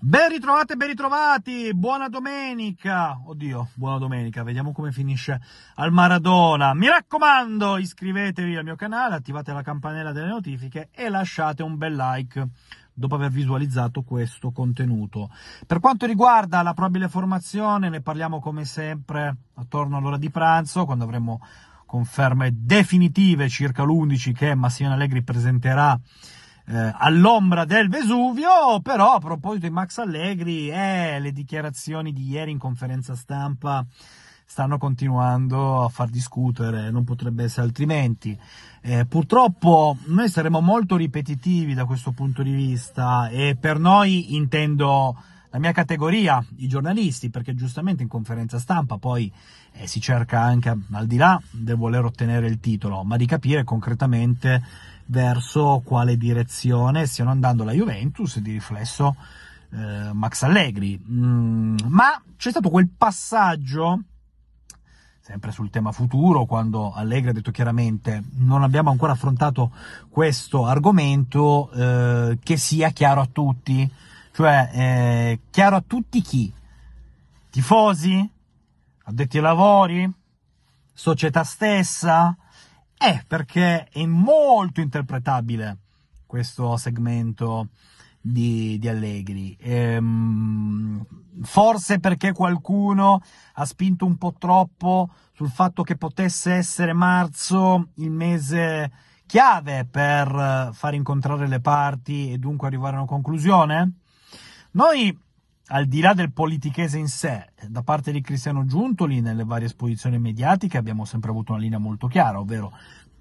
Ben ritrovate, ben ritrovati, buona domenica! Oddio, buona domenica, vediamo come finisce al Maradona. Mi raccomando, iscrivetevi al mio canale, attivate la campanella delle notifiche e lasciate un bel like dopo aver visualizzato questo contenuto. Per quanto riguarda la probabile formazione, ne parliamo come sempre attorno all'ora di pranzo, quando avremo conferme definitive circa l'11 che Massimiliano Allegri presenterà eh, all'ombra del Vesuvio, però a proposito di Max Allegri, eh, le dichiarazioni di ieri in conferenza stampa stanno continuando a far discutere, non potrebbe essere altrimenti. Eh, purtroppo noi saremo molto ripetitivi da questo punto di vista e per noi intendo la mia categoria, i giornalisti, perché giustamente in conferenza stampa poi eh, si cerca anche, al di là del voler ottenere il titolo, ma di capire concretamente verso quale direzione stiano andando la Juventus e di riflesso eh, Max Allegri. Mm, ma c'è stato quel passaggio, sempre sul tema futuro, quando Allegri ha detto chiaramente non abbiamo ancora affrontato questo argomento, eh, che sia chiaro a tutti, cioè eh, chiaro a tutti chi? Tifosi? Addetti ai lavori? Società stessa? Eh, perché è molto interpretabile questo segmento di, di Allegri. Ehm, forse perché qualcuno ha spinto un po' troppo sul fatto che potesse essere marzo il mese chiave per far incontrare le parti e dunque arrivare a una conclusione? Noi al di là del politichese in sé, da parte di Cristiano Giuntoli, nelle varie esposizioni mediatiche abbiamo sempre avuto una linea molto chiara, ovvero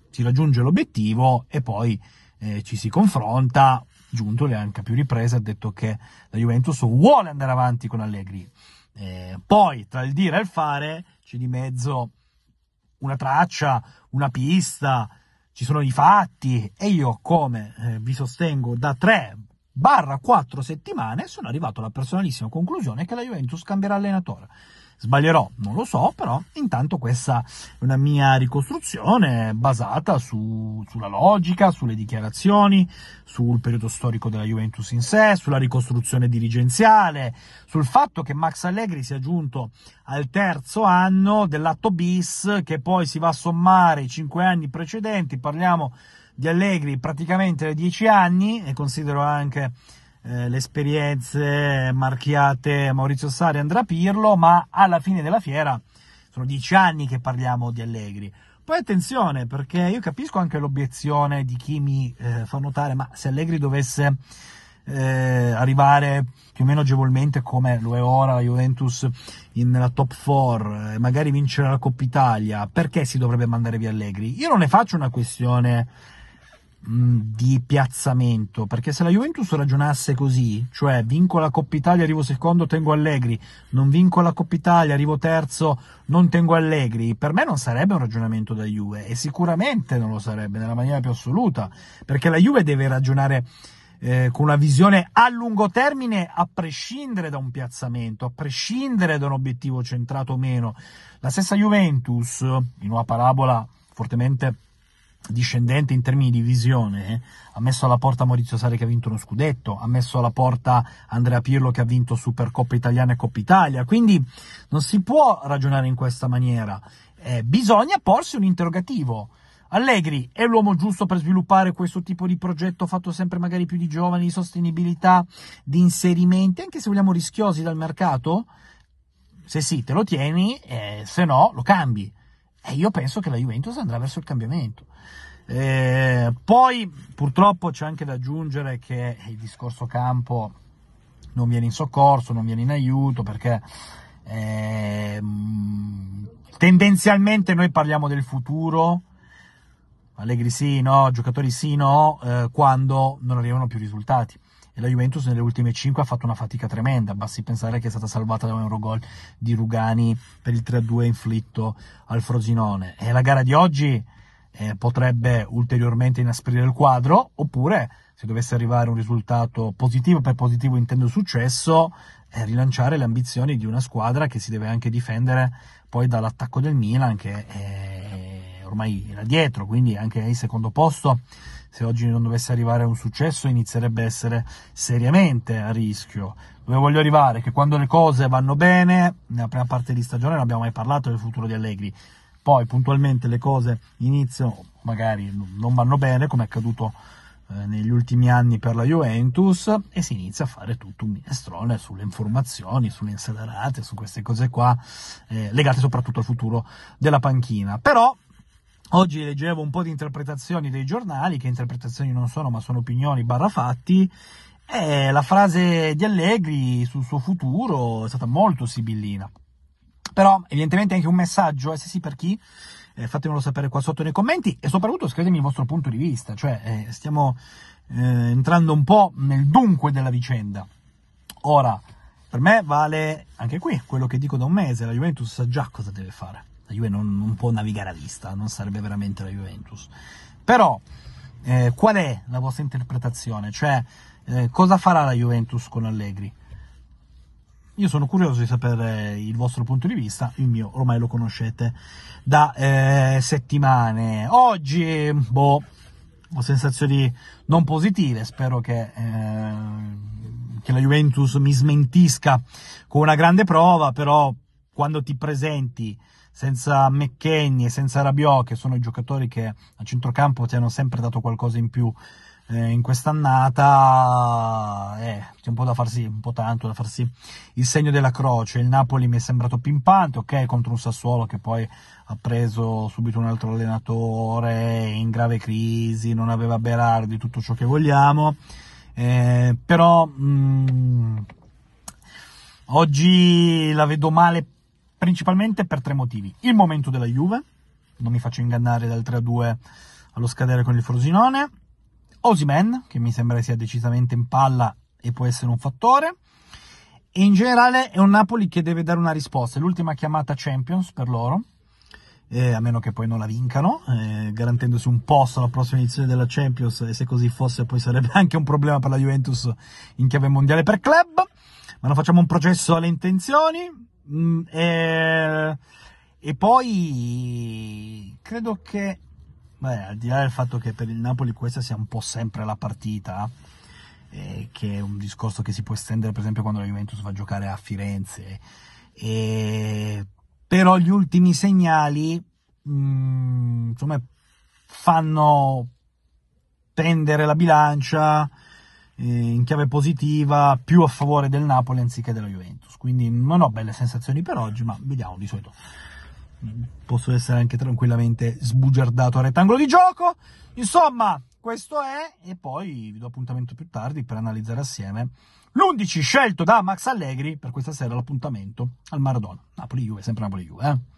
si raggiunge l'obiettivo e poi eh, ci si confronta. Giuntoli anche a più riprese ha detto che la Juventus vuole andare avanti con Allegri. Eh, poi, tra il dire e il fare, c'è di mezzo una traccia, una pista, ci sono i fatti e io, come eh, vi sostengo da tre barra quattro settimane sono arrivato alla personalissima conclusione che la Juventus cambierà allenatore. Sbaglierò, non lo so, però intanto questa è una mia ricostruzione basata su, sulla logica, sulle dichiarazioni, sul periodo storico della Juventus in sé, sulla ricostruzione dirigenziale, sul fatto che Max Allegri sia giunto al terzo anno dell'atto bis che poi si va a sommare i cinque anni precedenti, parliamo di Allegri praticamente da dieci anni e considero anche eh, le esperienze marchiate Maurizio Sari e Andrea Pirlo, ma alla fine della fiera sono dieci anni che parliamo di Allegri. Poi attenzione, perché io capisco anche l'obiezione di chi mi eh, fa notare, ma se Allegri dovesse eh, arrivare più o meno agevolmente come lo è ora la Juventus in, nella top 4 e magari vincere la Coppa Italia, perché si dovrebbe mandare via Allegri? Io non ne faccio una questione di piazzamento, perché se la Juventus ragionasse così, cioè vinco la Coppa Italia, arrivo secondo, tengo Allegri, non vinco la Coppa Italia, arrivo terzo, non tengo Allegri, per me non sarebbe un ragionamento da Juve e sicuramente non lo sarebbe nella maniera più assoluta, perché la Juve deve ragionare eh, con una visione a lungo termine a prescindere da un piazzamento, a prescindere da un obiettivo centrato o meno. La stessa Juventus, in una parabola fortemente discendente in termini di visione, eh, ha messo alla porta Maurizio Sari che ha vinto uno scudetto, ha messo alla porta Andrea Pirlo che ha vinto Supercoppa Italiana e Coppa Italia, quindi non si può ragionare in questa maniera, eh, bisogna porsi un interrogativo. Allegri è l'uomo giusto per sviluppare questo tipo di progetto fatto sempre magari più di giovani, di sostenibilità, di inserimenti, anche se vogliamo rischiosi dal mercato? Se sì, te lo tieni, eh, se no lo cambi. E io penso che la Juventus andrà verso il cambiamento. Eh, poi purtroppo c'è anche da aggiungere che il discorso campo non viene in soccorso, non viene in aiuto perché eh, tendenzialmente noi parliamo del futuro, Allegri sì, no, giocatori sì, no, eh, quando non arrivano più risultati. E la Juventus nelle ultime 5 ha fatto una fatica tremenda, basti pensare che è stata salvata da un Eurogol di Rugani per il 3-2 inflitto al Frosinone. E la gara di oggi eh, potrebbe ulteriormente inasprire il quadro, oppure se dovesse arrivare un risultato positivo, per positivo intendo successo, eh, rilanciare le ambizioni di una squadra che si deve anche difendere poi dall'attacco del Milan che è ormai era dietro, quindi anche il secondo posto, se oggi non dovesse arrivare un successo, inizierebbe a essere seriamente a rischio. Dove voglio arrivare? Che quando le cose vanno bene, nella prima parte di stagione non abbiamo mai parlato del futuro di Allegri, poi puntualmente le cose iniziano, magari non vanno bene, come è accaduto eh, negli ultimi anni per la Juventus e si inizia a fare tutto un minestrone sulle informazioni, sulle insalarate, su queste cose qua, eh, legate soprattutto al futuro della panchina. Però oggi leggevo un po' di interpretazioni dei giornali, che interpretazioni non sono, ma sono opinioni barra fatti, e la frase di Allegri sul suo futuro è stata molto sibillina. Però evidentemente anche un messaggio, e se sì per chi, eh, fatemelo sapere qua sotto nei commenti e soprattutto scrivetemi il vostro punto di vista, cioè eh, stiamo eh, entrando un po' nel dunque della vicenda. Ora, per me vale anche qui quello che dico da un mese, la Juventus sa già cosa deve fare, la Juve non, non può navigare a vista, non sarebbe veramente la Juventus. Però, eh, qual è la vostra interpretazione? Cioè, eh, cosa farà la Juventus con Allegri? Io sono curioso di sapere il vostro punto di vista, il mio ormai lo conoscete da eh, settimane. Oggi, boh, ho sensazioni non positive, spero che, eh, che la Juventus mi smentisca con una grande prova, però quando ti presenti senza McKenny e senza Rabiot, che sono i giocatori che a centrocampo ti hanno sempre dato qualcosa in più eh, in quest'annata eh, c'è un po' da farsi, un po' tanto da farsi il segno della croce. Il Napoli mi è sembrato pimpante, ok, contro un Sassuolo che poi ha preso subito un altro allenatore in grave crisi, non aveva Berardi, tutto ciò che vogliamo. Eh, però mh, mm, oggi la vedo male principalmente per tre motivi. Il momento della Juve, non mi faccio ingannare dal 3-2 allo scadere con il Frosinone Osimen, che mi sembra sia decisamente in palla e può essere un fattore. E in generale è un Napoli che deve dare una risposta. È l'ultima chiamata Champions per loro, eh, a meno che poi non la vincano, eh, garantendosi un posto alla prossima edizione della Champions. E se così fosse, poi sarebbe anche un problema per la Juventus in chiave mondiale per club. Ma non facciamo un processo alle intenzioni. Mm, e, e poi credo che Beh, al di là del fatto che per il Napoli questa sia un po' sempre la partita, eh, che è un discorso che si può estendere per esempio quando la Juventus va a giocare a Firenze, eh, però gli ultimi segnali mh, mm, insomma, fanno tendere la bilancia eh, in chiave positiva più a favore del Napoli anziché della Juventus. Quindi non ho belle sensazioni per oggi, ma vediamo di solito posso essere anche tranquillamente sbugiardato a rettangolo di gioco. Insomma, questo è, e poi vi do appuntamento più tardi per analizzare assieme l'11 scelto da Max Allegri per questa sera l'appuntamento al Maradona. Napoli-Juve, sempre Napoli-Juve, eh?